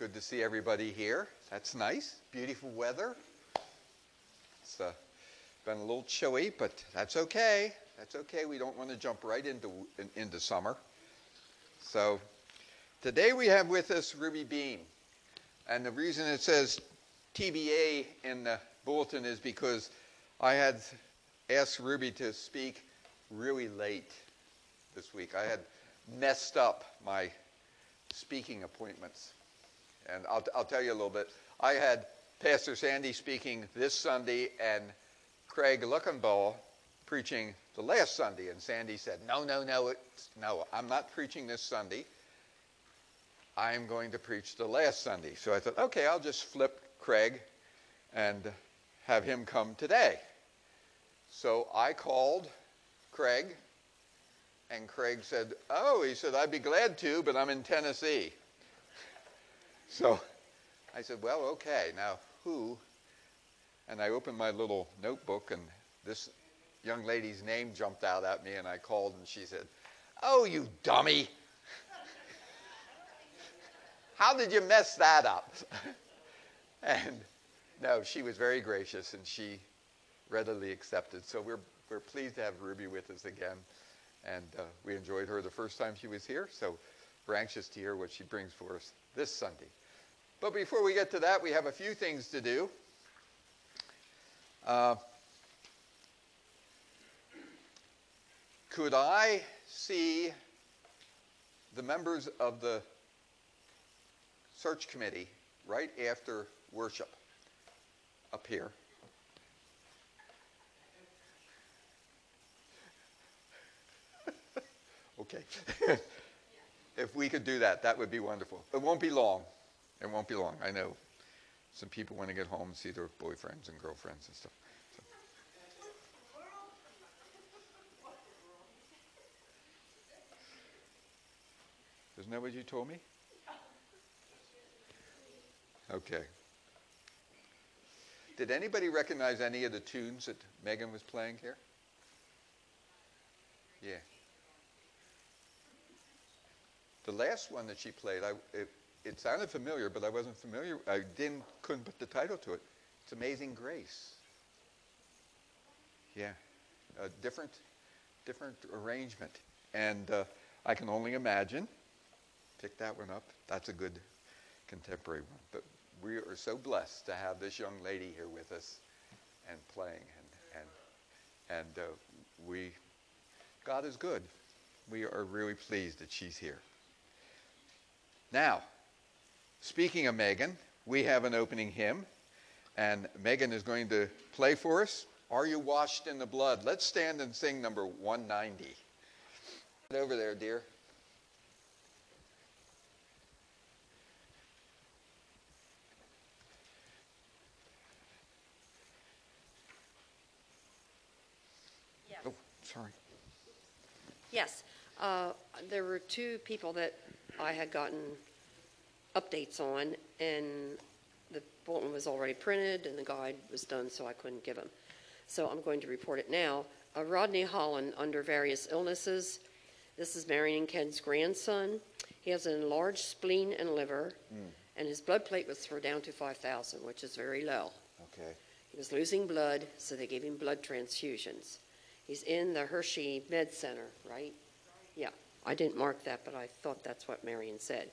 Good to see everybody here. That's nice. Beautiful weather. It's uh, been a little chilly, but that's okay. That's okay. We don't want to jump right into, in, into summer. So today we have with us Ruby Beam. And the reason it says TBA in the bulletin is because I had asked Ruby to speak really late this week. I had messed up my speaking appointments. And I'll, I'll tell you a little bit. I had Pastor Sandy speaking this Sunday and Craig Luckenbaugh preaching the last Sunday. And Sandy said, No, no, no, no, I'm not preaching this Sunday. I'm going to preach the last Sunday. So I thought, okay, I'll just flip Craig and have him come today. So I called Craig, and Craig said, Oh, he said, I'd be glad to, but I'm in Tennessee. So I said, Well, okay, now who? And I opened my little notebook, and this young lady's name jumped out at me, and I called, and she said, Oh, you dummy. How did you mess that up? and no, she was very gracious, and she readily accepted. So we're, we're pleased to have Ruby with us again. And uh, we enjoyed her the first time she was here, so we're anxious to hear what she brings for us this Sunday. But before we get to that, we have a few things to do. Uh, could I see the members of the search committee right after worship up here? okay. if we could do that, that would be wonderful. It won't be long. It won't be long. I know some people want to get home and see their boyfriends and girlfriends and stuff. So. Isn't that what you told me? Okay. Did anybody recognize any of the tunes that Megan was playing here? Yeah. The last one that she played, I, it, it sounded familiar, but I wasn't familiar. I didn't couldn't put the title to it. It's Amazing Grace. Yeah, a different, different arrangement, and uh, I can only imagine. Pick that one up. That's a good contemporary one. But we are so blessed to have this young lady here with us and playing, and and and uh, we, God is good. We are really pleased that she's here. Now, Speaking of Megan, we have an opening hymn, and Megan is going to play for us. Are you washed in the blood? Let's stand and sing number 190. Get Over there, dear. Yes. Oh, sorry. Yes. Uh, there were two people that I had gotten updates on, and the bulletin was already printed and the guide was done, so I couldn't give them. So I'm going to report it now. Uh, Rodney Holland, under various illnesses, this is Marion Ken's grandson. He has an enlarged spleen and liver, Mm. and his blood platelets were down to 5,000, which is very low. Okay. He was losing blood, so they gave him blood transfusions. He's in the Hershey Med Center, right? Yeah, I didn't mark that, but I thought that's what Marion said.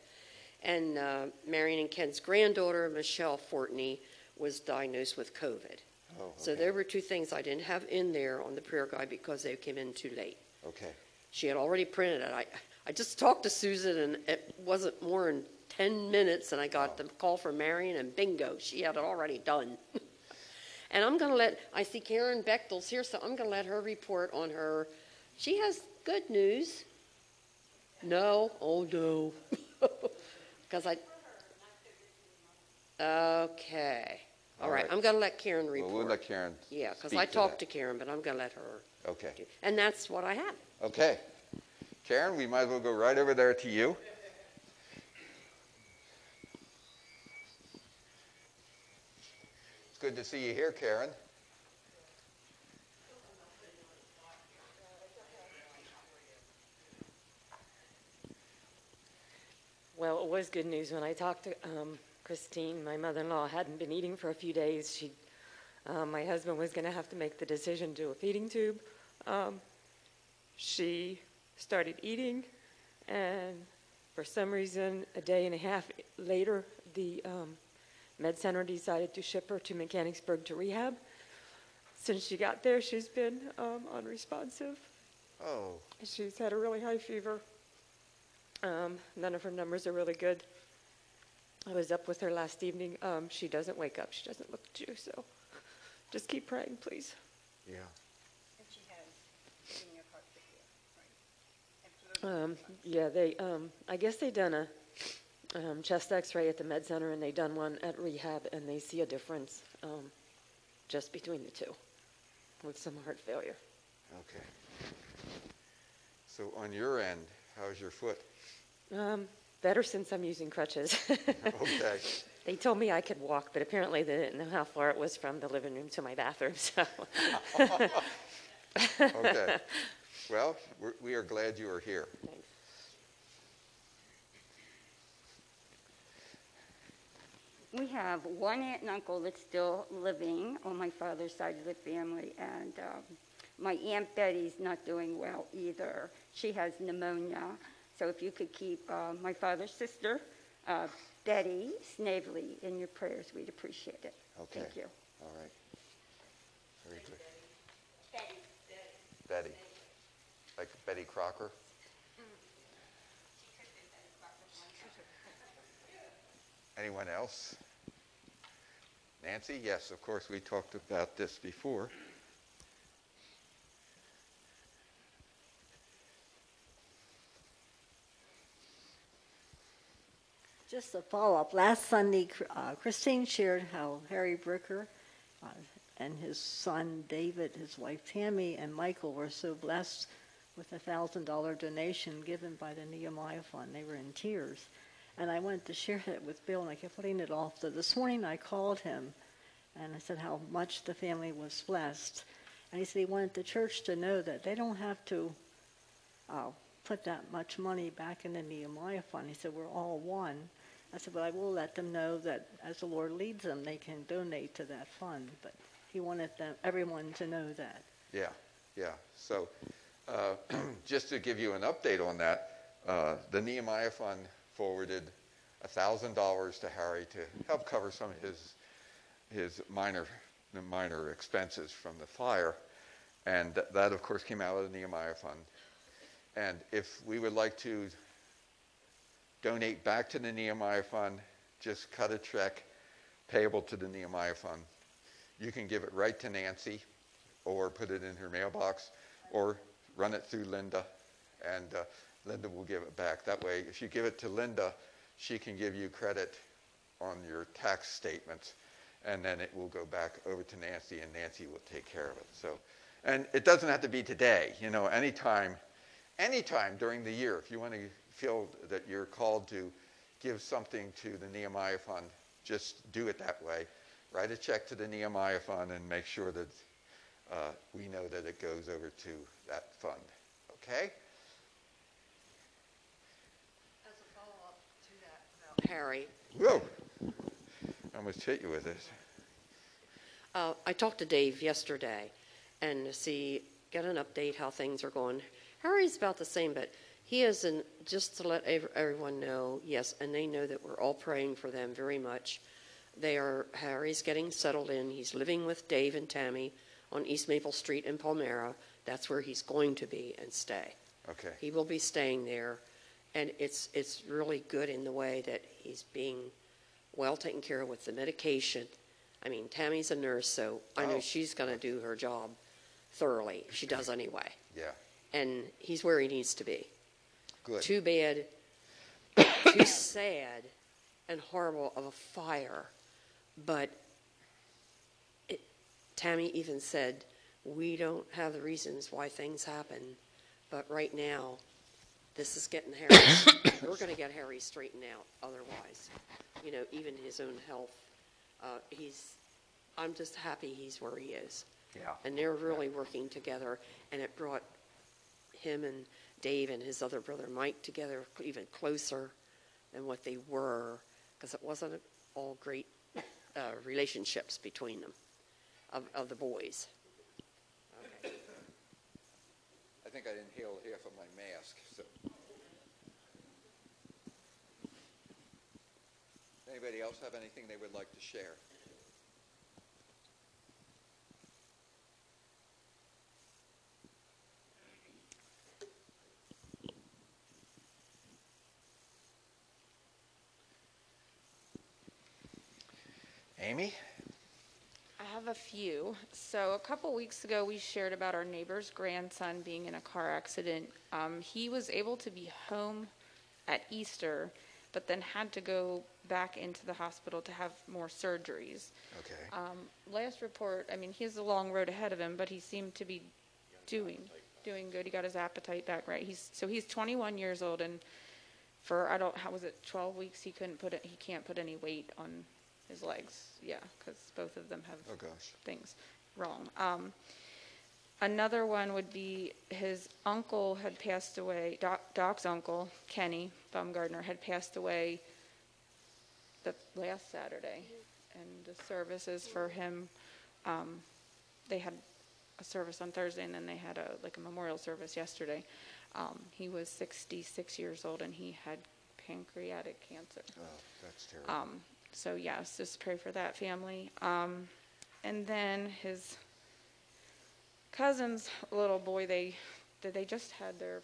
And uh, Marion and Ken's granddaughter, Michelle Fortney, was diagnosed with COVID. Oh, So there were two things I didn't have in there on the prayer guide because they came in too late. Okay. She had already printed it. I, I just talked to Susan, and it wasn't more than 10 minutes, and I got the call from Marion, and bingo, she had it already done. and I'm going to let, I see Karen Bechtel's here, so I'm going to let her report on her. She has good news. No? Oh, no. Because I. Okay. All All right. right. I'm going to let Karen Well, report. we'll let Karen. yeah, because speak I to talked that. to Karen, but I'm going to let her. Okay. do- And that's what I have. Okay. Karen, we might as well go right over there to you. It's good to see you here, Karen. Well, it was good news when I talked to um, Christine. My mother-in-law hadn't been eating for a few days. She, um, my husband was going to have to make the decision to do a feeding tube. Um, she started eating, and for some reason, a day and a half later, the um, med center decided to ship her to Mechanicsburg to rehab. Since she got there, she's been um, unresponsive. Oh, She's had a really high fever. Um, none of her numbers are really good. I was up with her last evening. Um, she doesn't wake up. She doesn't look at you. So just keep praying, please. yeah. And she has senior heart failure, right? Um, yeah, they. Um, I guess they done a um, chest X-ray at the med center, and they done one at rehab, and they see a difference um, just between the two with some heart failure. Okay. So on your end, how's your foot? Um, better since I'm using crutches. Okay. They told me I could walk, but apparently they didn't know how far it was from the living room to my bathroom, so. Okay. Well, we're, we are glad you are here. Thanks. We have one aunt and uncle that's still living on my father's side of the family, and um, my Aunt Betty's not doing well either. She has pneumonia, so if you could keep uh, my father's sister, uh, Betty Snavely, in your prayers, we'd appreciate it. Okay. Thank you. All right. Very good. Betty. Like Betty Crocker? Anyone else? Nancy? Yes, of course, we talked about this before. Just a follow-up. Last Sunday, uh, Christine shared how Harry Bricker uh, and his son David, his wife Tammy, and Michael were so blessed with a thousand dollar donation given by the Nehemiah Fund. They were in tears, and I wanted to share that with Bill, and I kept putting it off. So this morning I called him, and I said how much the family was blessed, and he said he wanted the church to know that they don't have to uh, put that much money back in the Nehemiah Fund. He said, We're all one. I said, But I will let them know that as the Lord leads them, they can donate to that fund. But he wanted them, everyone to know that. Yeah, yeah. So uh, just to give you an update on that, uh, the Nehemiah Fund forwarded $1,000 to Harry to help cover some of his, his minor, minor expenses from the fire. And that, of course, came out of the Nehemiah Fund. And if we would like to donate back to the Nehemiah Fund, just cut a check payable to the Nehemiah Fund. You can give it right to Nancy or put it in her mailbox or run it through Linda and uh, Linda will give it back. That way, if you give it to Linda, she can give you credit on your tax statements and then it will go back over to Nancy and Nancy will take care of it. So, and it doesn't have to be today, you know, anytime, anytime during the year, if you want to feel that you're called to give something to the Nehemiah Fund, just do it that way. Write a check to the Nehemiah Fund and make sure that uh, we know that it goes over to that fund. Okay? As a follow-up to that about Harry, Whoa! I almost hit you with this. Uh, I talked to Dave yesterday and to see, get an update how things are going. Harry's about the same, but he is in, just to let everyone know, yes, and they know that we're all praying for them very much. They are, Harry's getting settled in. He's living with Dave and Tammy on East Maple Street in Palmyra. That's where he's going to be and stay. Okay. He will be staying there, and it's it's really good in the way that he's being well taken care of with the medication. I mean, Tammy's a nurse, so I know Oh. she's going to do her job thoroughly. She does anyway, Yeah. and he's where he needs to be. Good. Too bad, too sad, and horrible of a fire, but it, Tammy even said, "We don't have the reasons why things happen, but right now, this is getting Harry. we're going to get Harry straightened out. Otherwise, you know, even his own health. Uh, he's. I'm just happy he's where he is, Yeah. and they're really working together, and it brought him and Dave and his other brother Mike together even closer than what they were, because it wasn't all great uh, relationships between them, of, of the boys. I think I inhaled half of my mask, so. Anybody else have anything they would like to share? Amy? I have a few. So a couple weeks ago, we shared about our neighbor's grandson being in a car accident. Um, he was able to be home at Easter, but then had to go back into the hospital to have more surgeries. Okay. Um, last report, I mean, he has a long road ahead of him, but he seemed to be doing doing good. He got his appetite back right. He's so he's 21 years old, and for I don't how was it 12 weeks he couldn't put it he can't put any weight on his legs. Yeah, because both of them have Oh, gosh. things wrong. Um, another one would be his uncle had passed away. Doc, Doc's uncle Kenny Baumgardner had passed away the last Saturday, and the services for him. Um, they had a service on Thursday, and then they had a like a memorial service yesterday. Um, he was 66 years old, and he had pancreatic cancer. Oh, that's terrible. Um, so yes, just pray for that family. Um, and then his cousin's little boy, they they just had their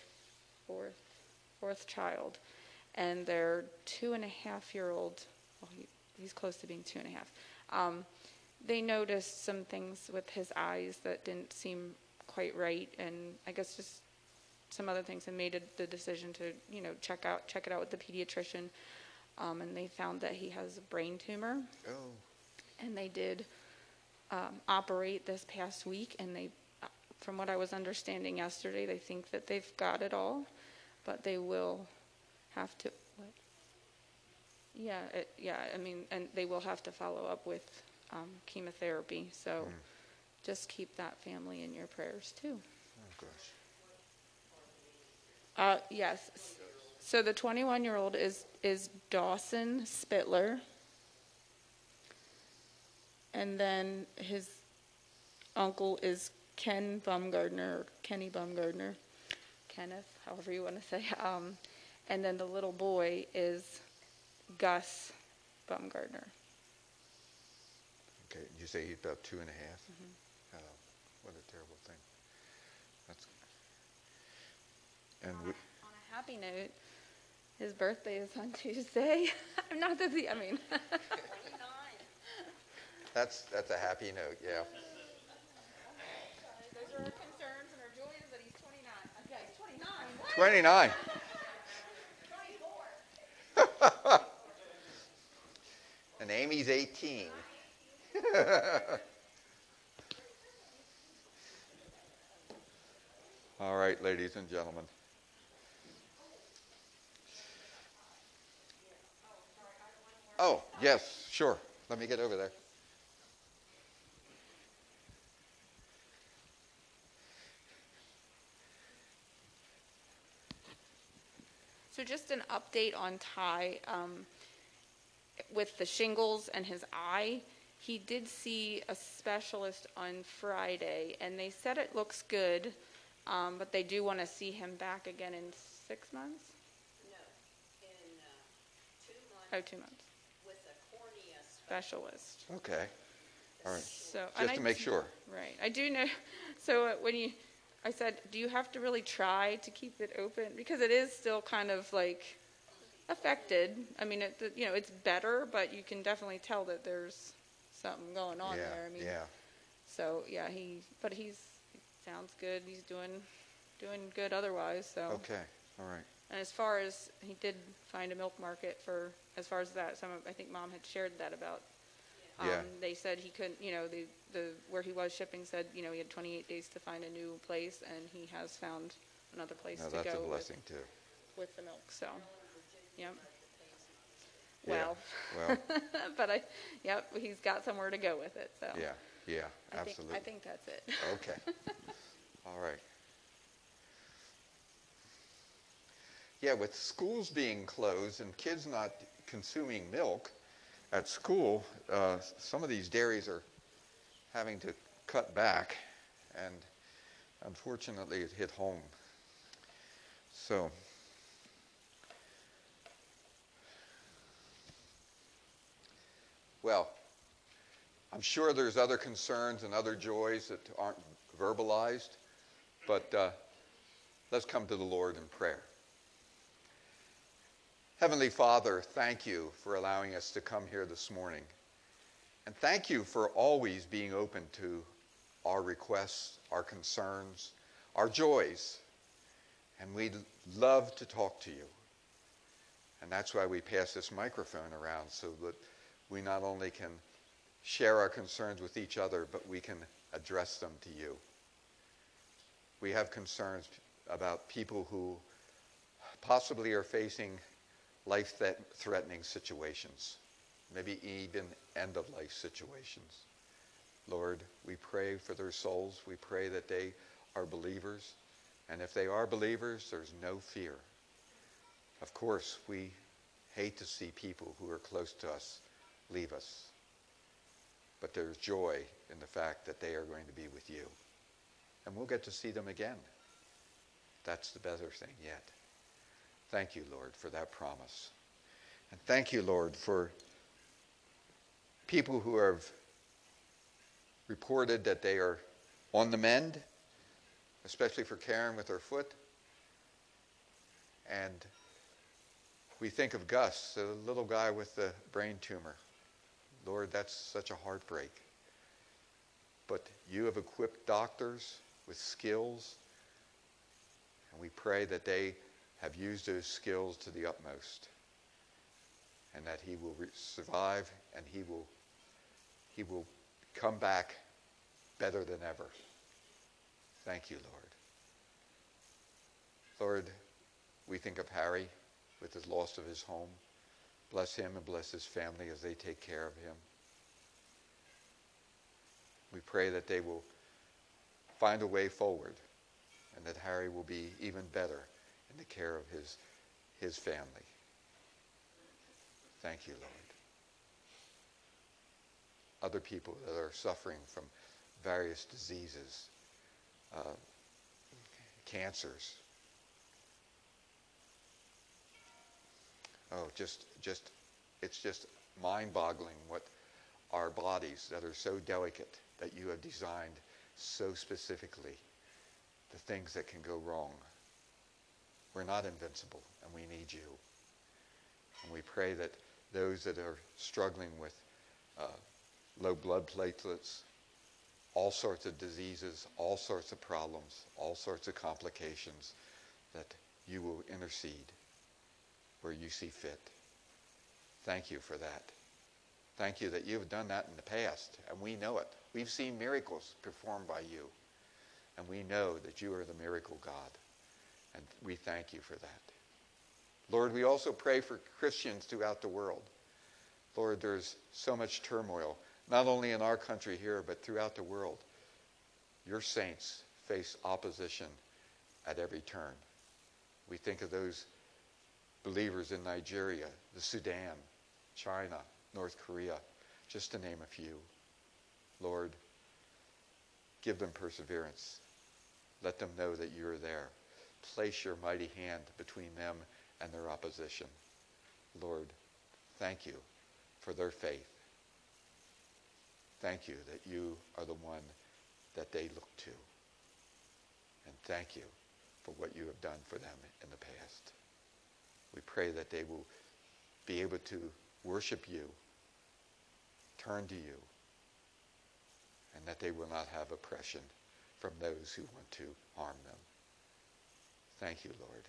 fourth fourth child, and their two and a half year old. Well, he, he's close to being two and a half. Um, they noticed some things with his eyes that didn't seem quite right, and I guess just some other things, and made a, the decision to you know check out check it out with the pediatrician um, and they found that he has a brain tumor. Oh, And they did um, operate this past week, and they, uh, from what I was understanding yesterday, they think that they've got it all, but they will have to. What? Yeah, it, yeah. I mean, and they will have to follow up with um, chemotherapy. So, just keep that family in your prayers too. oh, gosh. Uh, yes. So the 21 year old is is Dawson Spittler, and then his uncle is Ken Baumgardner, or Kenny Baumgardner, Kenneth, however you want to say. Um, and then the little boy is Gus Baumgardner. Okay, you say he's about two and a half? Oh, what a terrible thing. That's, and we, On a happy note, his birthday is on Tuesday. I'm not that the, I mean. that's, that's a happy note, yeah. Those are our concerns and our joy that he's 29. Okay, 29. What? 29. and Amy's 18. All right, ladies and gentlemen. Oh, yes, sure. Let me get over there. So just an update on Ty um, with the shingles and his eye. He did see a specialist on Friday, and they said it looks good, um, but they do want to see him back again in six months. No, in uh, two Oh, months two months. With a cornea Specialist. Okay. All right. So and Just I to make sure. Right. I do know. So uh, when you, I said, do you have to really try to keep it open because it is still kind of like affected. I mean, it, you know, it's better, but you can definitely tell that there's something going on yeah, there. I mean, yeah. so yeah, he, but he's he sounds good. He's doing, doing good otherwise. So. Okay. All right. And as far as he did find a milk market for as far as that, some of, I think mom had shared that about. Um, Yeah. They said he couldn't, you know, the the where he was shipping said, you know, he had 28 days to find a new place, and he has found another place Now to that's a go with, blessing too. with the milk. So, yep. Yeah. Well, Well, but I, yep, he's got somewhere to go with it. So yeah, yeah, I think, absolutely. I think that's it. Okay. All right. Yeah, with schools being closed and kids not consuming milk at school, uh, some of these dairies are having to cut back, and unfortunately, it hit home. So, well, I'm sure there's other concerns and other joys that aren't verbalized, but uh, let's come to the Lord in prayer. Heavenly Father, thank you for allowing us to come here this morning. And thank you for always being open to our requests, our concerns, our joys. And we'd love to talk to you. And that's why we pass this microphone around so that we not only can share our concerns with each other, but we can address them to you. We have concerns about people who possibly are facing life threatening situations, maybe even end of life situations. Lord, we pray for their souls. We pray that they are believers. And if they are believers, there's no fear. Of course, we hate to see people who are close to us leave us. But there's joy in the fact that they are going to be with you. And we'll get to see them again. That's the better thing yet. Thank you, Lord, for that promise. And thank you, Lord, for people who have reported that they are on the mend, especially for Karen with her foot. And we think of Gus, the little guy with the brain tumor. Lord, that's such a heartbreak. But you have equipped doctors with skills, and we pray that they have used those skills to the utmost and that he will re- survive and he will he will come back better than ever. Thank you, Lord. Lord, we think of Harry with the loss of his home. Bless him and bless his family as they take care of him. We pray that they will find a way forward and that Harry will be even better the care of his, his family. Thank you, Lord. Other people that are suffering from various diseases, uh, cancers. Oh, just, just, it's just mind-boggling what our bodies that are so delicate that you have designed so specifically, the things that can go wrong. We're not invincible, and we need you. And we pray that those that are struggling with uh, low blood platelets, all sorts of diseases, all sorts of problems, all sorts of complications, that you will intercede where you see fit. Thank you for that. Thank you that you've done that in the past, and we know it. We've seen miracles performed by you, and we know that you are the miracle God. And we thank you for that. Lord, we also pray for Christians throughout the world. Lord, there's so much turmoil, not only in our country here, but throughout the world. Your saints face opposition at every turn. We think of those believers in Nigeria, the Sudan, China, North Korea, just to name a few. Lord, give them perseverance. Let them know that you're there place your mighty hand between them and their opposition. Lord, thank you for their faith. Thank you that you are the one that they look to. And thank you for what you have done for them in the past. We pray that they will be able to worship you, turn to you, and that they will not have oppression from those who want to harm them. Thank you, Lord.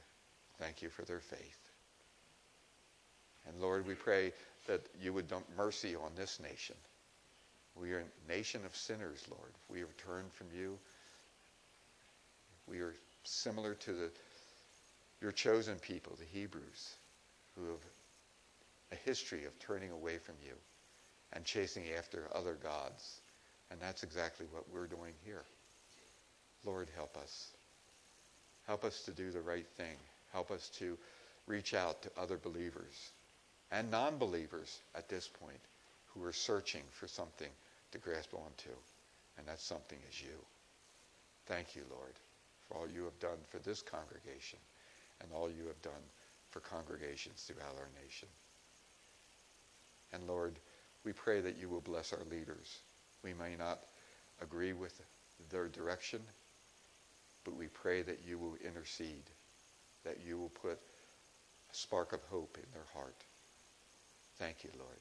Thank you for their faith. And Lord, we pray that you would dump mercy on this nation. We are a nation of sinners, Lord. We have turned from you. We are similar to the, your chosen people, the Hebrews, who have a history of turning away from you and chasing after other gods. And that's exactly what we're doing here. Lord, help us. Help us to do the right thing. Help us to reach out to other believers and non believers at this point who are searching for something to grasp onto. And that something is you. Thank you, Lord, for all you have done for this congregation and all you have done for congregations throughout our nation. And Lord, we pray that you will bless our leaders. We may not agree with their direction, but we pray that you will intercede, that you will put a spark of hope in their heart. Thank you, Lord.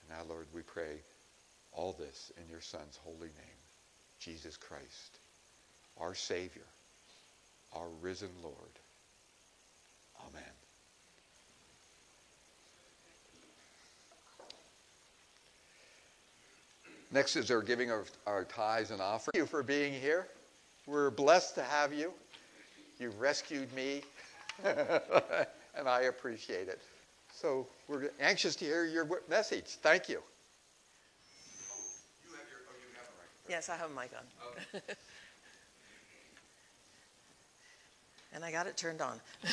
And now, Lord, we pray all this in your Son's holy name, Jesus Christ, our Savior, our risen Lord. Amen. Next is our giving of our tithes and offering. Thank you for being here. We're blessed to have you. You've rescued me, and I appreciate it. So we're anxious to hear your message. Thank you. Yes, I have a mic on. and I got it turned on.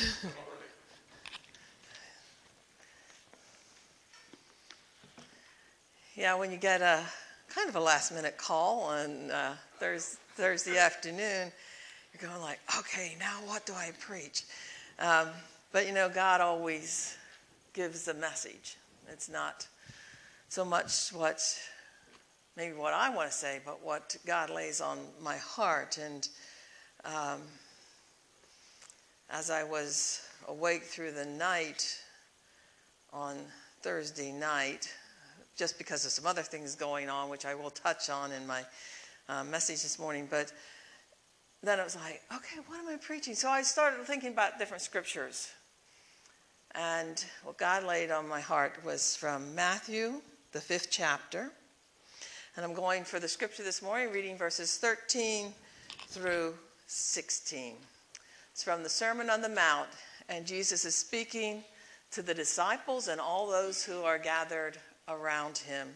yeah, when you get a kind of a last minute call and uh, Thursday, Thursday afternoon, you're going like, okay, now what do I preach? Um, but you know, God always gives the message. It's not so much what maybe what I want to say, but what God lays on my heart. And um, as I was awake through the night on Thursday night, just because of some other things going on, which I will touch on in my uh, message this morning, but then it was like, okay, what am I preaching? So I started thinking about different scriptures. And what God laid on my heart was from Matthew, the fifth chapter. And I'm going for the scripture this morning, reading verses 13 through 16. It's from the Sermon on the Mount, and Jesus is speaking to the disciples and all those who are gathered around him.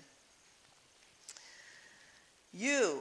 You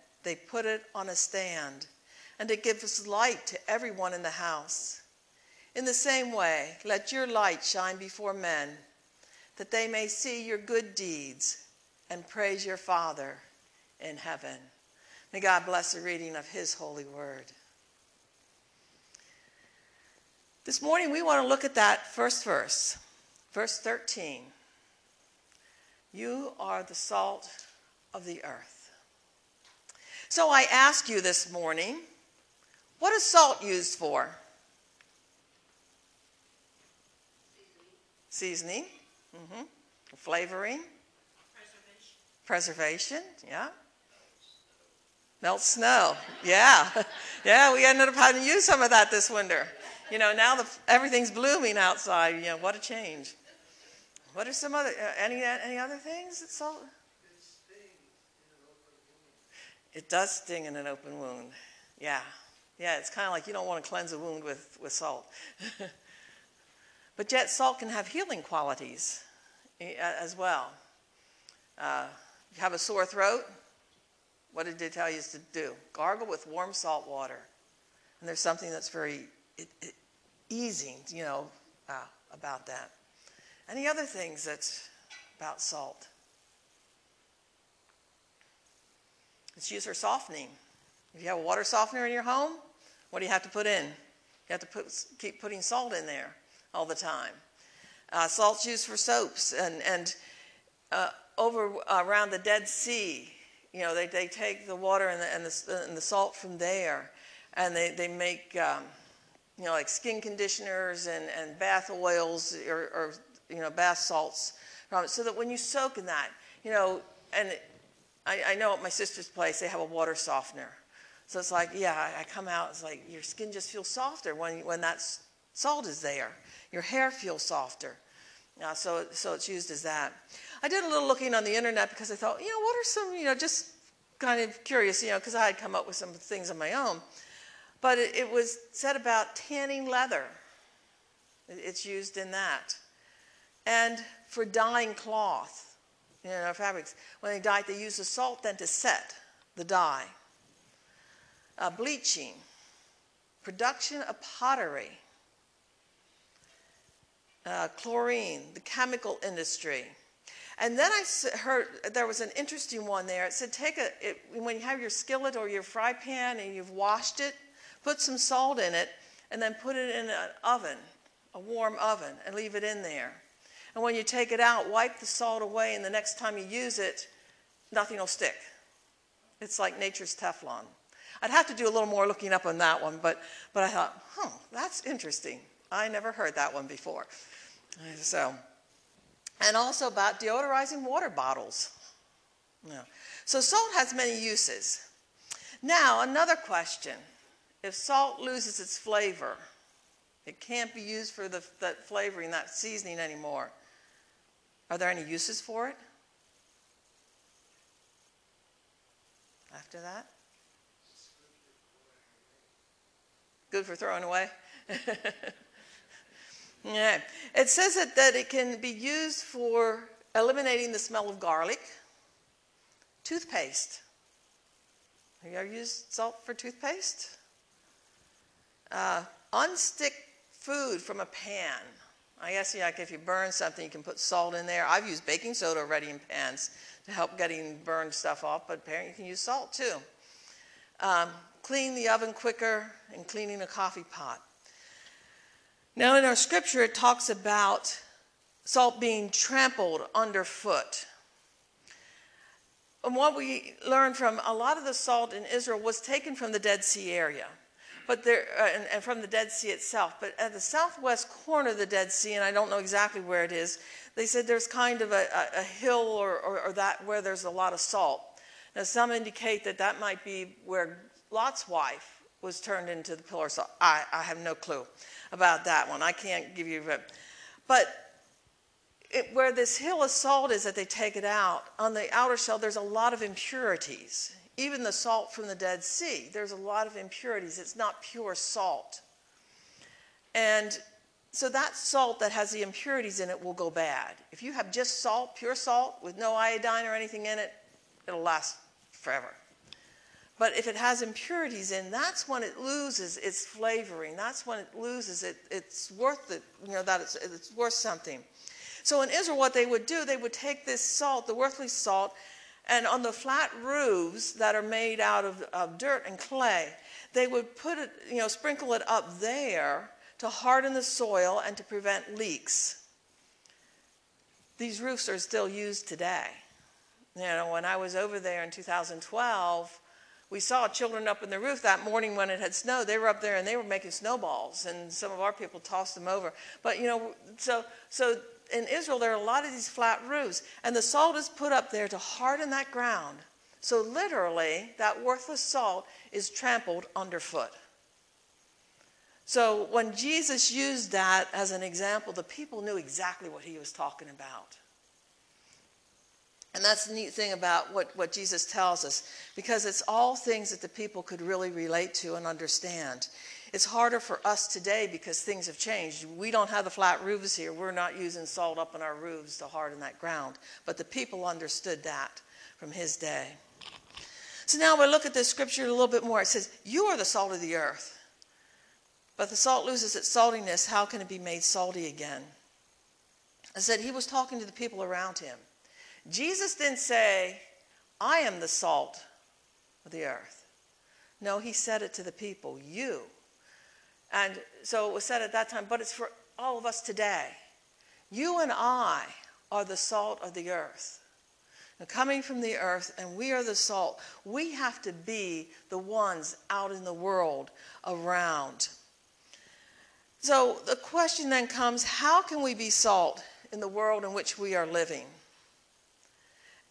they put it on a stand, and it gives light to everyone in the house. In the same way, let your light shine before men, that they may see your good deeds and praise your Father in heaven. May God bless the reading of his holy word. This morning, we want to look at that first verse, verse 13. You are the salt of the earth. So I ask you this morning, what is salt used for? Seasoning. Mm-hmm. Flavoring. Preservation. Preservation, yeah. Melt snow. Yeah. Yeah, we ended up having to use some of that this winter. You know, now the, everything's blooming outside. You know, what a change. What are some other, uh, any, any other things that salt? It does sting in an open wound. Yeah. Yeah, it's kind of like you don't want to cleanse a wound with, with salt. but yet, salt can have healing qualities as well. Uh, you have a sore throat, what did they tell you to do? Gargle with warm salt water. And there's something that's very it, it, easing, you know, uh, about that. Any other things that's about salt? It's used for softening. If you have a water softener in your home, what do you have to put in? You have to put, keep putting salt in there all the time. Uh, salt's used for soaps, and and uh, over uh, around the Dead Sea, you know, they, they take the water and the, and the, and the salt from there, and they, they make, um, you know, like skin conditioners and, and bath oils or, or, you know, bath salts from it. So that when you soak in that, you know, and I, I know at my sister's place, they have a water softener. So it's like, yeah, I come out, it's like your skin just feels softer when, when that's Salt is there. Your hair feels softer. Uh, so, so it's used as that. I did a little looking on the internet because I thought, you know, what are some, you know, just kind of curious, you know, because I had come up with some things on my own. But it, it was said about tanning leather. It's used in that. And for dyeing cloth, you know, fabrics. When they dye they use the salt then to set the dye. Uh, bleaching, production of pottery, uh, chlorine, the chemical industry. And then I heard there was an interesting one there. It said, take a, it, when you have your skillet or your fry pan and you've washed it, put some salt in it, and then put it in an oven, a warm oven, and leave it in there. And when you take it out, wipe the salt away, and the next time you use it, nothing will stick. It's like nature's Teflon. I'd have to do a little more looking up on that one, but, but I thought, huh, that's interesting. I never heard that one before. So, and also about deodorizing water bottles. Yeah. So salt has many uses. Now, another question. If salt loses its flavor, it can't be used for the, flavoring, that seasoning anymore. Are there any uses for it? After that? Good for throwing away? yeah. It says that, it can be used for eliminating the smell of garlic, toothpaste. Have you ever used salt for toothpaste? Uh, unstick food from a pan. I guess yeah, if you burn something, you can put salt in there. I've used baking soda already in pans to help getting burned stuff off, but apparently you can use salt too. Um, clean the oven quicker and cleaning a coffee pot. Now, in our scripture, it talks about salt being trampled underfoot. And what we learned from a lot of the salt in Israel was taken from the Dead Sea area but there, uh, and, and, from the Dead Sea itself. But at the southwest corner of the Dead Sea, and I don't know exactly where it is, they said there's kind of a, a, a hill or, or, or, that where there's a lot of salt. Now, some indicate that that might be where Lot's wife was turned into the pillar of salt. I, I have no clue about that one. I can't give you, but it, where this hill of salt is that they take it out, on the outer shell, there's a lot of impurities even the salt from the Dead Sea, there's a lot of impurities. It's not pure salt. And so that salt that has the impurities in it will go bad. If you have just salt, pure salt, with no iodine or anything in it, it'll last forever. But if it has impurities in, that's when it loses its flavoring. That's when it loses it. It's worth it, you know, that it's, it's worth something. So in Israel, what they would do, they would take this salt, the worthless salt, and on the flat roofs that are made out of, of dirt and clay, they would put it, you know, sprinkle it up there to harden the soil and to prevent leaks. These roofs are still used today. You know, when I was over there in 2012, we saw children up in the roof that morning when it had snowed. They were up there and they were making snowballs, and some of our people tossed them over. But you know, so so in Israel, there are a lot of these flat roofs, and the salt is put up there to harden that ground. So, literally, that worthless salt is trampled underfoot. So, when Jesus used that as an example, the people knew exactly what he was talking about. And that's the neat thing about what, what Jesus tells us, because it's all things that the people could really relate to and understand. It's harder for us today because things have changed. We don't have the flat roofs here. We're not using salt up on our roofs to harden that ground. But the people understood that from his day. So now we look at this scripture a little bit more. It says, You are the salt of the earth. But the salt loses its saltiness. How can it be made salty again? I said he was talking to the people around him. Jesus didn't say, I am the salt of the earth. No, he said it to the people. You and so it was said at that time, but it's for all of us today. You and I are the salt of the earth. Now, coming from the earth, and we are the salt. We have to be the ones out in the world around. So the question then comes how can we be salt in the world in which we are living?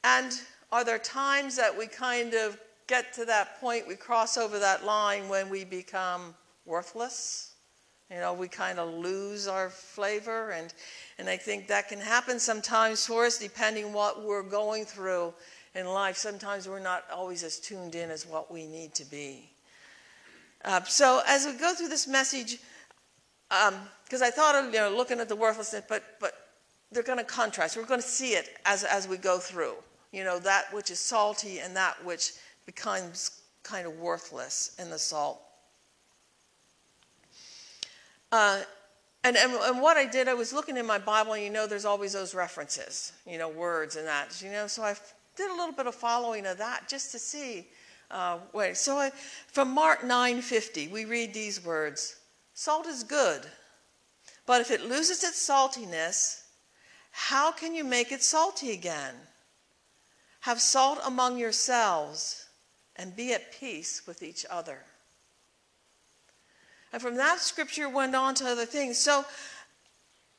And are there times that we kind of get to that point, we cross over that line when we become worthless, You know, we kind of lose our flavor, and, and I think that can happen sometimes for us depending what we're going through in life. Sometimes we're not always as tuned in as what we need to be. Uh, so as we go through this message, because um, I thought of you know looking at the worthlessness, but but they're going to contrast. We're going to see it as as we go through. You know that which is salty and that which becomes kind of worthless in the salt. Uh, and, and, and what I did, I was looking in my Bible, and you know, there's always those references, you know, words and that, you know. So I did a little bit of following of that just to see. Uh, wait, so I, from Mark 9:50, we read these words: "Salt is good, but if it loses its saltiness, how can you make it salty again? Have salt among yourselves, and be at peace with each other." And from that scripture went on to other things. So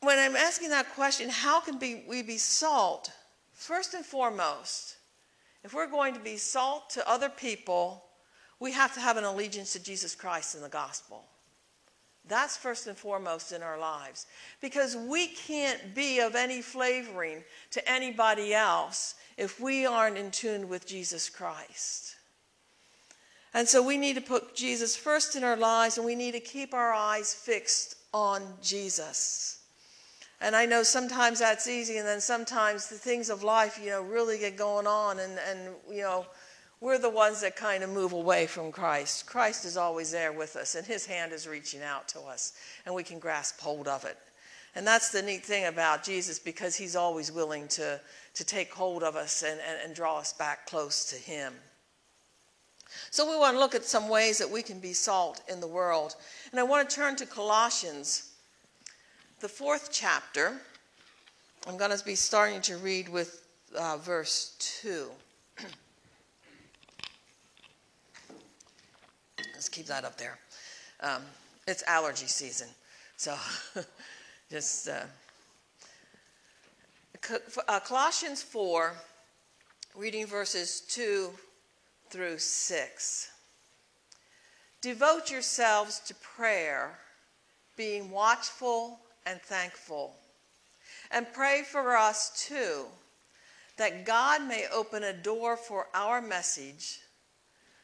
when I'm asking that question, how can be, we be salt? First and foremost, if we're going to be salt to other people, we have to have an allegiance to Jesus Christ and the gospel. That's first and foremost in our lives. Because we can't be of any flavoring to anybody else if we aren't in tune with Jesus Christ. And so we need to put Jesus first in our lives and we need to keep our eyes fixed on Jesus. And I know sometimes that's easy, and then sometimes the things of life, you know, really get going on, and, and you know, we're the ones that kind of move away from Christ. Christ is always there with us, and his hand is reaching out to us, and we can grasp hold of it. And that's the neat thing about Jesus because he's always willing to, to take hold of us and, and, and draw us back close to him. So we want to look at some ways that we can be salt in the world. And I want to turn to Colossians, the fourth chapter. I'm going to be starting to read with uh, verse 2. Let's keep that up there. Um, it's allergy season. So just. Uh, uh, Colossians 4, reading verses 2 through 6. Devote yourselves to prayer, being watchful and thankful. And pray for us too, that God may open a door for our message,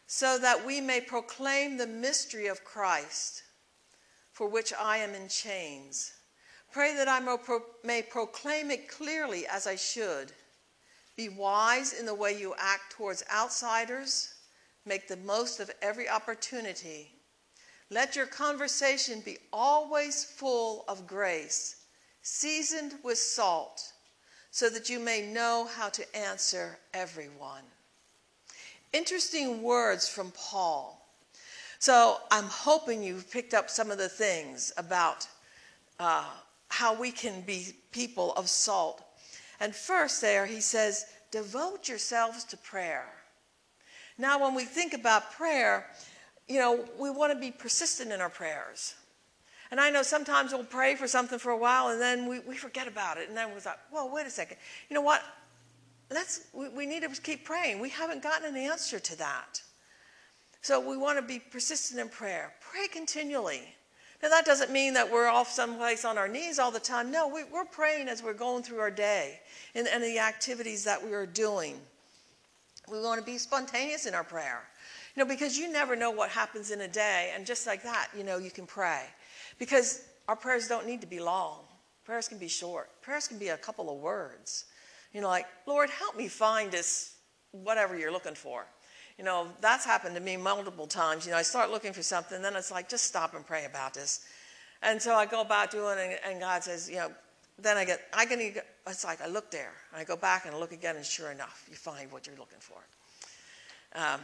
so that we may proclaim the mystery of Christ, for which I am in chains. Pray that I may proclaim it clearly as I should. Be wise in the way you act towards outsiders. Make the most of every opportunity. Let your conversation be always full of grace, seasoned with salt, so that you may know how to answer everyone. Interesting words from Paul. So I'm hoping you've picked up some of the things about uh, how we can be people of salt and first, there he says, devote yourselves to prayer. Now, when we think about prayer, you know, we want to be persistent in our prayers. And I know sometimes we'll pray for something for a while and then we, we forget about it. And then we're like, well, wait a second. You know what? Let's, we, we need to keep praying. We haven't gotten an answer to that. So we want to be persistent in prayer. Pray continually. Now, that doesn't mean that we're off someplace on our knees all the time. No, we, are praying as we're going through our day and, and the activities that we are doing. We want to be spontaneous in our prayer. You know, because you never know what happens in a day, and just like that, you know, you can pray. Because our prayers don't need to be long, prayers can be short, prayers can be a couple of words. You know, like, Lord, help me find this whatever you're looking for. You know, that's happened to me multiple times. You know, I start looking for something, then it's like, just stop and pray about this. And so I go about doing it, and God says, you know, then I get, I can, it's like I look there, and I go back and look again, and sure enough, you find what you're looking for. Um,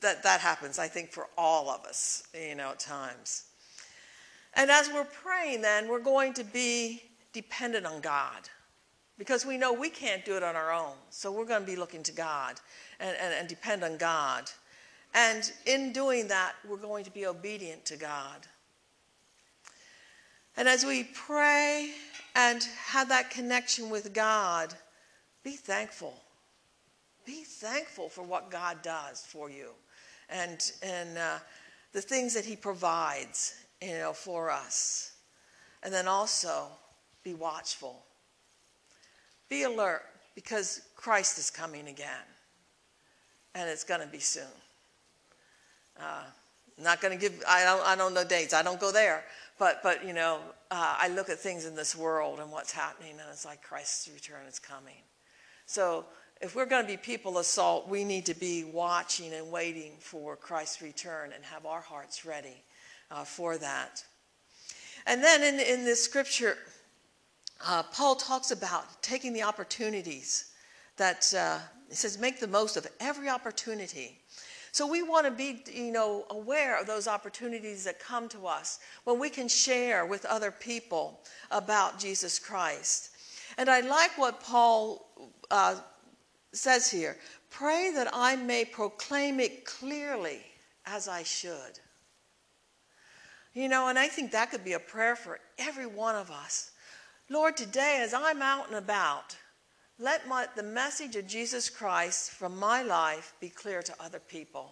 that, that happens, I think, for all of us, you know, at times. And as we're praying, then, we're going to be dependent on God because we know we can't do it on our own. So we're going to be looking to God and, and, and depend on God. And in doing that, we're going to be obedient to God. And as we pray and have that connection with God, be thankful. Be thankful for what God does for you and, and uh, the things that He provides you know, for us. And then also be watchful. Be alert because Christ is coming again. And it's going to be soon. Uh, not going to give, I don't, I don't know dates. I don't go there. But, but you know, uh, I look at things in this world and what's happening, and it's like Christ's return is coming. So if we're going to be people of salt, we need to be watching and waiting for Christ's return and have our hearts ready uh, for that. And then in, in this scripture, uh, Paul talks about taking the opportunities that, uh, he says, make the most of every opportunity. So we want to be, you know, aware of those opportunities that come to us when we can share with other people about Jesus Christ. And I like what Paul uh, says here pray that I may proclaim it clearly as I should. You know, and I think that could be a prayer for every one of us. Lord, today as I'm out and about, let my, the message of Jesus Christ from my life be clear to other people.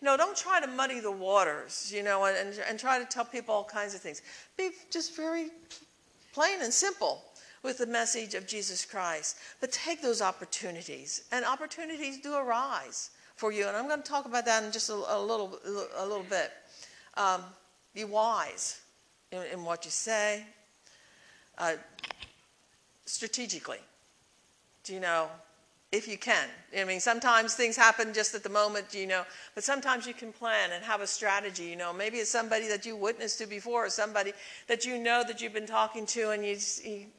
You know, don't try to muddy the waters, you know, and, and try to tell people all kinds of things. Be just very plain and simple with the message of Jesus Christ. But take those opportunities, and opportunities do arise for you. And I'm going to talk about that in just a, a little, a little bit. Um, be wise in, in, what you say, uh, strategically. Do you know? If you can. I mean, sometimes things happen just at the moment, you know, but sometimes you can plan and have a strategy, you know. Maybe it's somebody that you witnessed to before or somebody that you know that you've been talking to and you,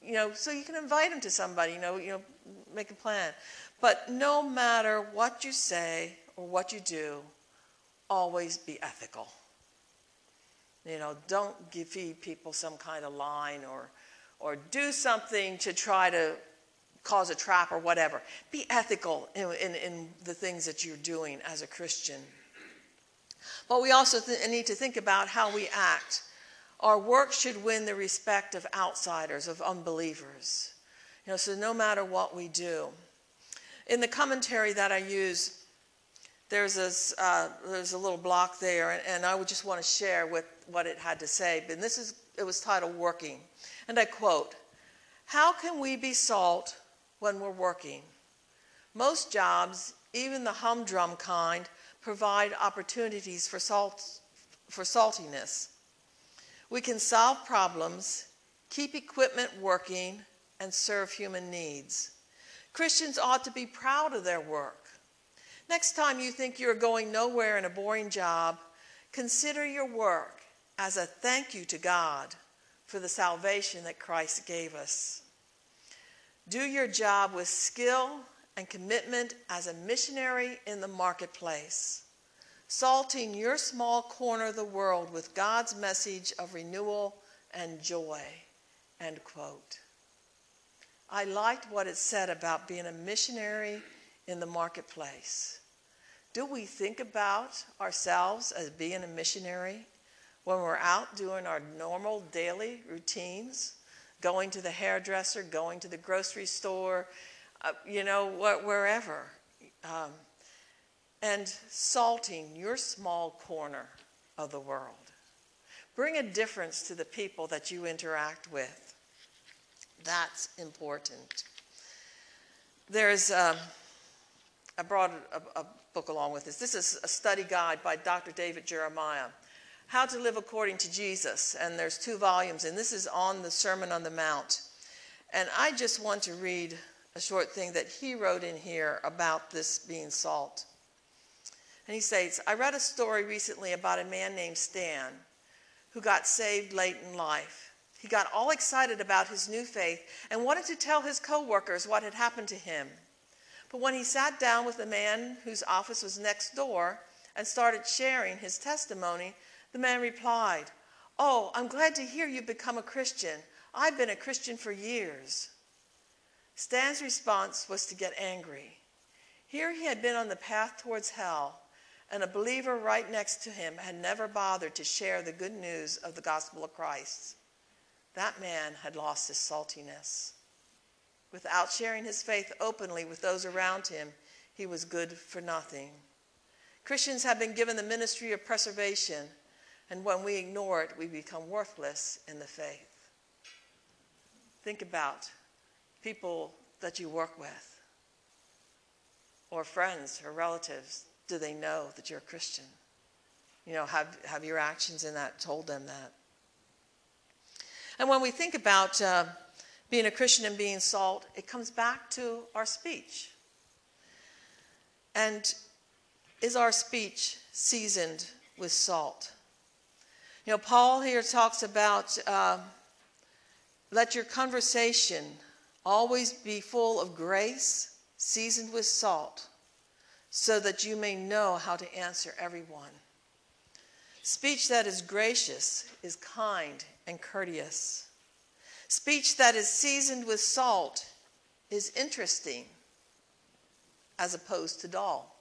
you know, so you can invite them to somebody, you know, you know, make a plan. But no matter what you say or what you do, always be ethical. You know, don't give, people some kind of line or, or do something to try to cause a trap or whatever. Be ethical in, in, in the things that you're doing as a Christian. But we also th- need to think about how we act. Our work should win the respect of outsiders, of unbelievers. You know, so no matter what we do. In the commentary that I use, there's, this, uh, there's a little block there, and, and I would just want to share with what it had to say. And this is, it was titled Working. And I quote, How can we be salt when we're working. Most jobs, even the humdrum kind, provide opportunities for, salt, for saltiness. We can solve problems, keep equipment working, and serve human needs. Christians ought to be proud of their work. Next time you think you're going nowhere in a boring job, consider your work as a thank you to God for the salvation that Christ gave us. Do your job with skill and commitment as a missionary in the marketplace, salting your small corner of the world with God's message of renewal and joy. End quote. I liked what it said about being a missionary in the marketplace. Do we think about ourselves as being a missionary when we're out doing our normal daily routines? going to the hairdresser, going to the grocery store, uh, you know, wh- wherever. Um, and salting your small corner of the world. Bring a difference to the people that you interact with. That's important. There's, um, I brought a, a book along with this. This is a study guide by Dr. David Jeremiah. How to Live According to Jesus. And there's two volumes, and this is on the Sermon on the Mount. And I just want to read a short thing that he wrote in here about this being salt. And he says, I read a story recently about a man named Stan who got saved late in life. He got all excited about his new faith and wanted to tell his coworkers what had happened to him. But when he sat down with the man whose office was next door and started sharing his testimony, the man replied, Oh, I'm glad to hear you've become a Christian. I've been a Christian for years. Stan's response was to get angry. Here he had been on the path towards hell, and a believer right next to him had never bothered to share the good news of the gospel of Christ. That man had lost his saltiness. Without sharing his faith openly with those around him, he was good for nothing. Christians have been given the ministry of preservation And when we ignore it, we become worthless in the faith. Think about people that you work with, or friends or relatives. Do they know that you're a Christian? You know, have, have your actions in that told them that? And when we think about uh, being a Christian and being salt, it comes back to our speech. And is our speech seasoned with salt? You know, Paul here talks about uh, let your conversation always be full of grace, seasoned with salt, so that you may know how to answer everyone. Speech that is gracious is kind and courteous. Speech that is seasoned with salt is interesting as opposed to dull.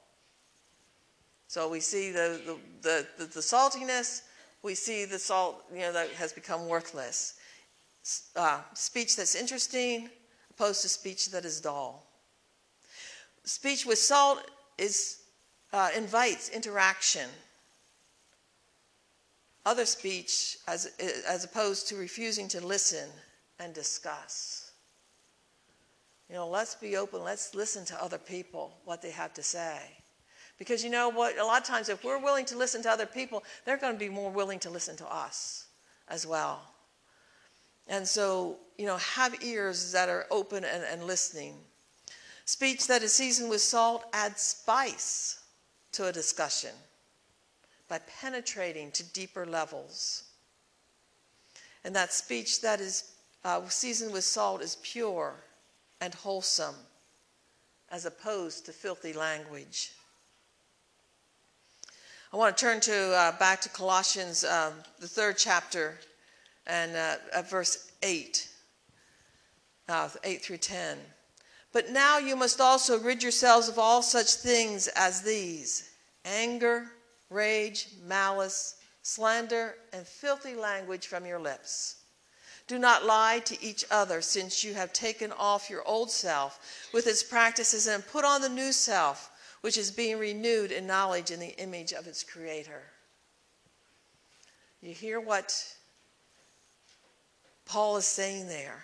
So we see the, the, the, the, the saltiness, we see the salt you know, that has become worthless. Uh, speech that's interesting opposed to speech that is dull. Speech with salt is, uh, invites interaction other speech as, as opposed to refusing to listen and discuss. You know, let's be open, let's listen to other people, what they have to say. Because you know what? A lot of times, if we're willing to listen to other people, they're going to be more willing to listen to us as well. And so, you know, have ears that are open and, and listening. Speech that is seasoned with salt adds spice to a discussion by penetrating to deeper levels. And that speech that is uh, seasoned with salt is pure and wholesome, as opposed to filthy language. I want to turn to uh, back to Colossians, um, the third chapter, and uh, at verse 8, uh, 8 through 10. But now you must also rid yourselves of all such things as these anger rage, malice, slander, and filthy language from your lips. Do not lie to each other, since you have taken off your old self with its practices and put on the new self, which is being renewed in knowledge in the image of its creator. You hear what Paul is saying there.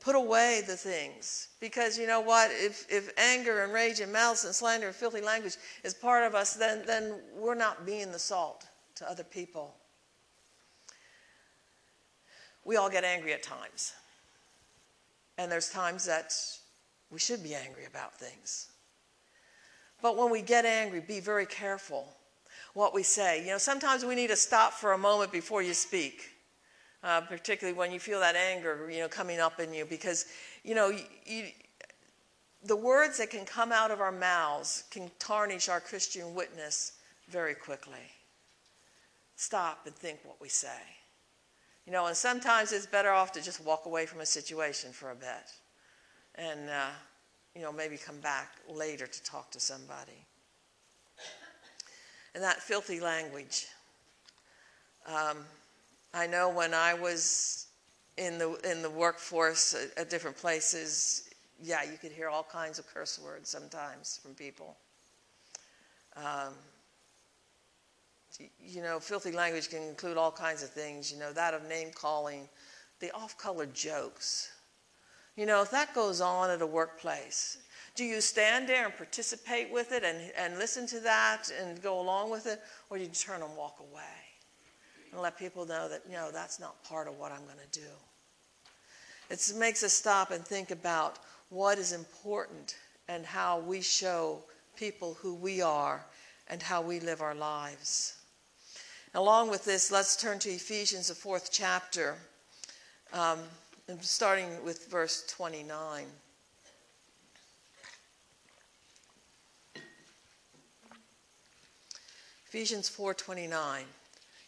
Put away the things. Because you know what? If, if anger and rage and malice and slander and filthy language is part of us, then, then we're not being the salt to other people. We all get angry at times. And there's times that we should be angry about things. But when we get angry, be very careful what we say. You know, sometimes we need to stop for a moment before you speak uh, particularly when you feel that anger, you know, coming up in you, because, you know, you, you, the words that can come out of our mouths can tarnish our Christian witness very quickly. Stop and think what we say. You know, and sometimes it's better off to just walk away from a situation for a bit and, uh, you know, maybe come back later to talk to somebody. And that filthy language. Um, I know when I was in the in the workforce at, at, different places, yeah, you could hear all kinds of curse words sometimes from people. Um, you know, filthy language can include all kinds of things. You know, that of name calling, the off-color jokes. You know, if that goes on at a workplace, do you stand there and participate with it and, and listen to that and go along with it, or do you turn and walk away? and let people know that, no, that's not part of what I'm going to do. It makes us stop and think about what is important and how we show people who we are and how we live our lives. Along with this, let's turn to Ephesians, the fourth chapter, um, starting with verse 29. Ephesians 4:29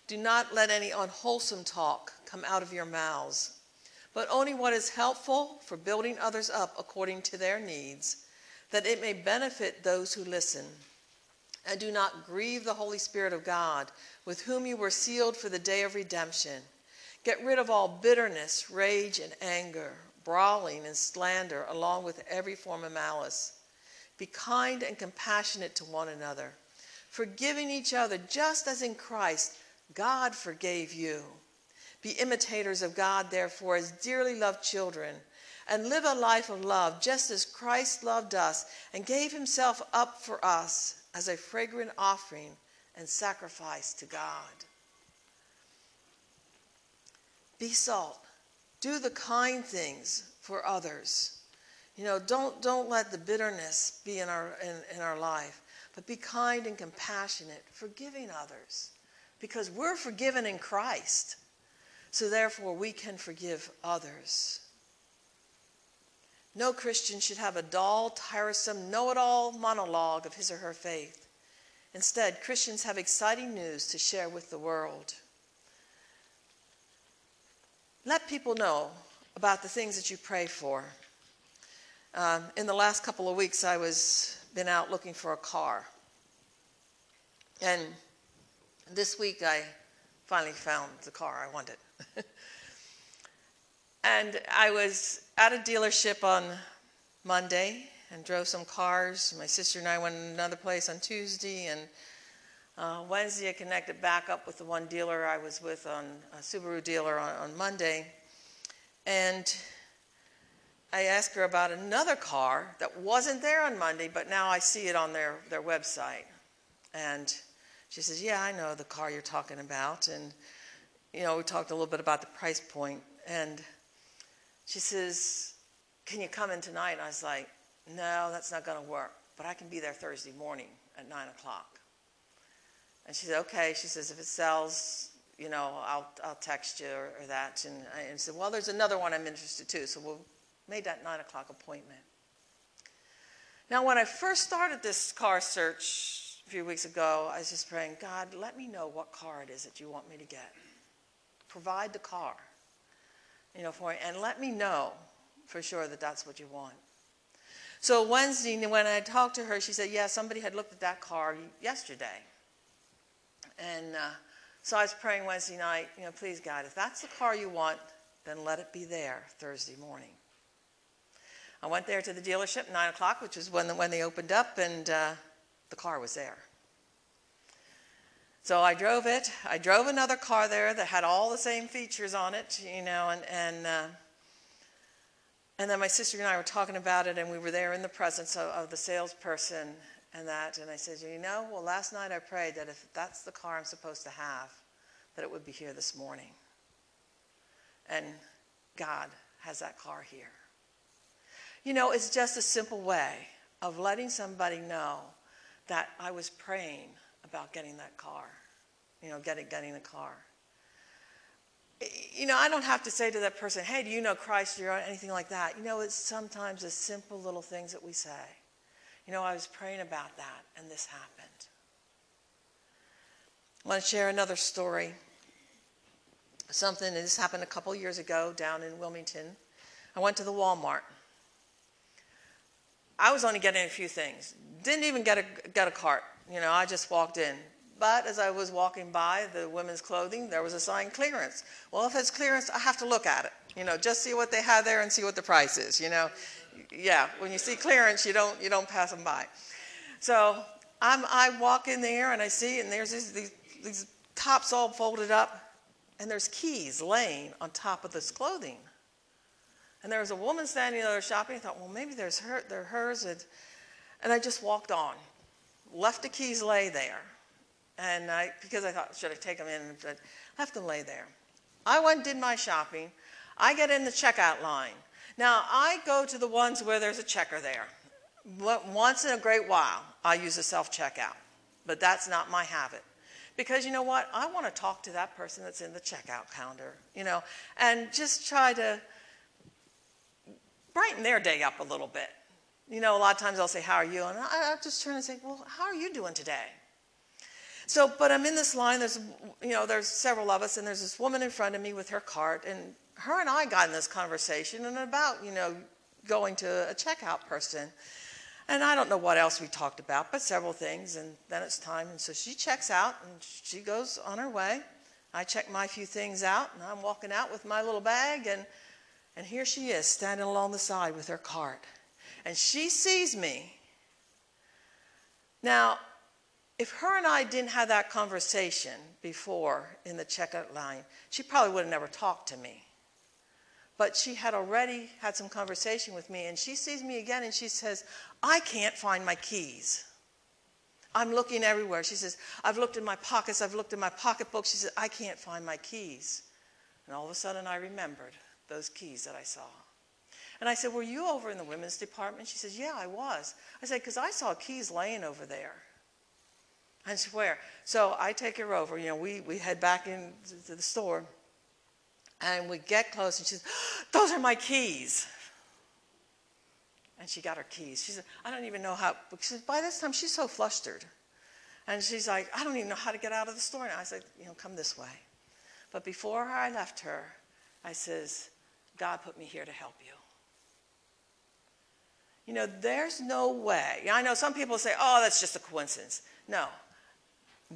do not let any unwholesome talk come out of your mouths, but only what is helpful for building others up according to their needs, that it may benefit those who listen. And do not grieve the Holy Spirit of God, with whom you were sealed for the day of redemption. Get rid of all bitterness, rage, and anger, brawling and slander, along with every form of malice. Be kind and compassionate to one another, forgiving each other, just as in Christ God forgave you. Be imitators of God, therefore, as dearly loved children, and live a life of love, just as Christ loved us and gave himself up for us as a fragrant offering and sacrifice to God. Be salt. Do the kind things for others. You know, don't, don't let the bitterness be in our, in, in our life, but be kind and compassionate, forgiving others, because we're forgiven in Christ. So therefore, we can forgive others. No Christian should have a dull, tiresome, know it all monologue of his or her faith. Instead, Christians have exciting news to share with the world. Let people know about the things that you pray for. Um, in the last couple of weeks, I was been out looking for a car, and this week I finally found the car I wanted. and I was at a dealership on Monday and drove some cars. My sister and I went to another place on Tuesday, and uh, Wednesday I connected back up with the one dealer I was with on a Subaru dealer on, on Monday, and I asked her about another car that wasn't there on Monday, but now I see it on their, their website. And she says, Yeah, I know the car you're talking about. And, you know, we talked a little bit about the price point. And she says, Can you come in tonight? And I was like, No, that's not going to work. But I can be there Thursday morning at 9 o'clock. And she said, Okay. She says, If it sells, you know, I'll, I'll text you or, or that. And I and said, Well, there's another one I'm interested too. So we'll made that 9 o'clock appointment. Now, when I first started this car search a few weeks ago, I was just praying, God, let me know what car it is that you want me to get. Provide the car, you know, for me, and let me know for sure that that's what you want. So Wednesday, when I talked to her, she said, yeah, somebody had looked at that car yesterday. And uh, so I was praying Wednesday night, you know, please, God, if that's the car you want, then let it be there Thursday morning. I went there to the dealership 9 o'clock, which was when, the, when they opened up, and uh, the car was there. So I drove it. I drove another car there that had all the same features on it, you know, and, and, uh, and then my sister and I were talking about it, and we were there in the presence of, of the salesperson and that. And I said, You know, well, last night I prayed that if that's the car I'm supposed to have, that it would be here this morning. And God has that car here. You know, it's just a simple way of letting somebody know that I was praying about getting that car, you know, getting, getting the car. You know, I don't have to say to that person, hey, do you know Christ or anything like that. You know, it's sometimes the simple little things that we say. You know, I was praying about that and this happened. I want to share another story. Something, this happened a couple years ago down in Wilmington. I went to the Walmart I was only getting a few things. Didn't even get a, get a cart. You know, I just walked in. But as I was walking by the women's clothing, there was a sign clearance. Well, if it's clearance, I have to look at it. You know, just see what they have there and see what the price is. You know, yeah. When you see clearance, you don't you don't pass them by. So I'm, I walk in there and I see, and there's these, these, these tops all folded up, and there's keys laying on top of this clothing. And there was a woman standing there shopping. I thought, well, maybe there's her, they're hers. And, and I just walked on, left the keys lay there. And I, because I thought, should I take them in? And I left them lay there. I went and did my shopping. I get in the checkout line. Now, I go to the ones where there's a checker there. Once in a great while, I use a self checkout, but that's not my habit. Because you know what? I want to talk to that person that's in the checkout counter, you know, and just try to brighten their day up a little bit. You know, a lot of times I'll say, How are you? And I, I just turn and say, Well, how are you doing today? So, but I'm in this line, there's, you know, there's several of us, and there's this woman in front of me with her cart, and her and I got in this conversation and about, you know, going to a checkout person. And I don't know what else we talked about, but several things, and then it's time. And so she checks out and she goes on her way. I check my few things out, and I'm walking out with my little bag, and and here she is standing along the side with her cart. And she sees me. Now, if her and I didn't have that conversation before in the checkout line, she probably would have never talked to me. But she had already had some conversation with me, and she sees me again and she says, I can't find my keys. I'm looking everywhere. She says, I've looked in my pockets, I've looked in my pocketbook. She says, I can't find my keys. And all of a sudden, I remembered those keys that I saw. And I said, Were you over in the women's department? She says, Yeah, I was. I said, Because I saw keys laying over there. I Where? So I take her over. You know, we, we head back into the store. And we get close, and she says, Those are my keys. And she got her keys. She said, I don't even know how. She said, By this time, she's so flustered. And she's like, I don't even know how to get out of the store. And I said, You know, come this way. But before I left her, I says, God put me here to help you. You know, there's no way. I know some people say, oh, that's just a coincidence. No.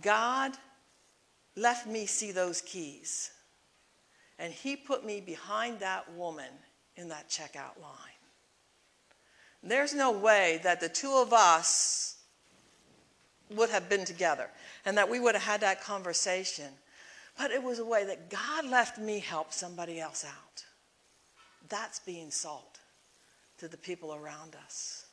God left me see those keys. And he put me behind that woman in that checkout line. There's no way that the two of us would have been together and that we would have had that conversation. But it was a way that God left me help somebody else out. That's being salt to the people around us.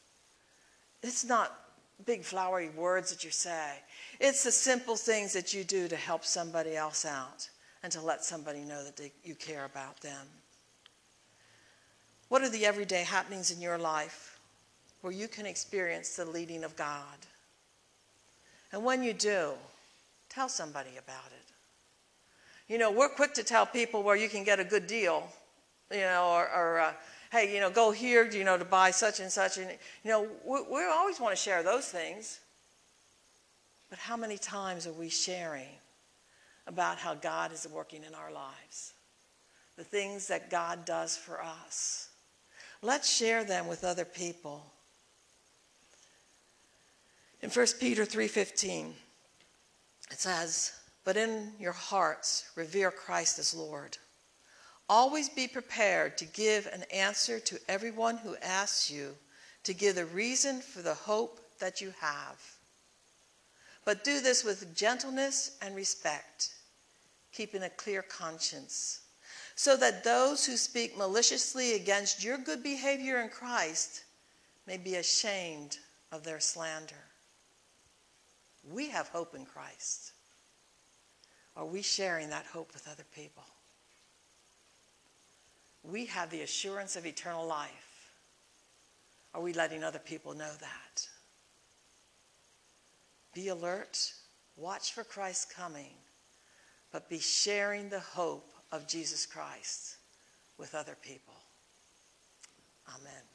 It's not big flowery words that you say, it's the simple things that you do to help somebody else out and to let somebody know that they, you care about them. What are the everyday happenings in your life where you can experience the leading of God? And when you do, tell somebody about it. You know, we're quick to tell people where you can get a good deal, you know, or, or uh, hey, you know, go here, you know, to buy such and such. And, you know, we, we always want to share those things. But how many times are we sharing about how God is working in our lives? The things that God does for us. Let's share them with other people. In 1 Peter 3:15, it says, "But in your hearts revere Christ as Lord." Always be prepared to give an answer to everyone who asks you to give the reason for the hope that you have. But do this with gentleness and respect, keeping a clear conscience, so that those who speak maliciously against your good behavior in Christ may be ashamed of their slander. We have hope in Christ. Are we sharing that hope with other people? we have the assurance of eternal life. Are we letting other people know that? Be alert, watch for Christ's coming, but be sharing the hope of Jesus Christ with other people. Amen.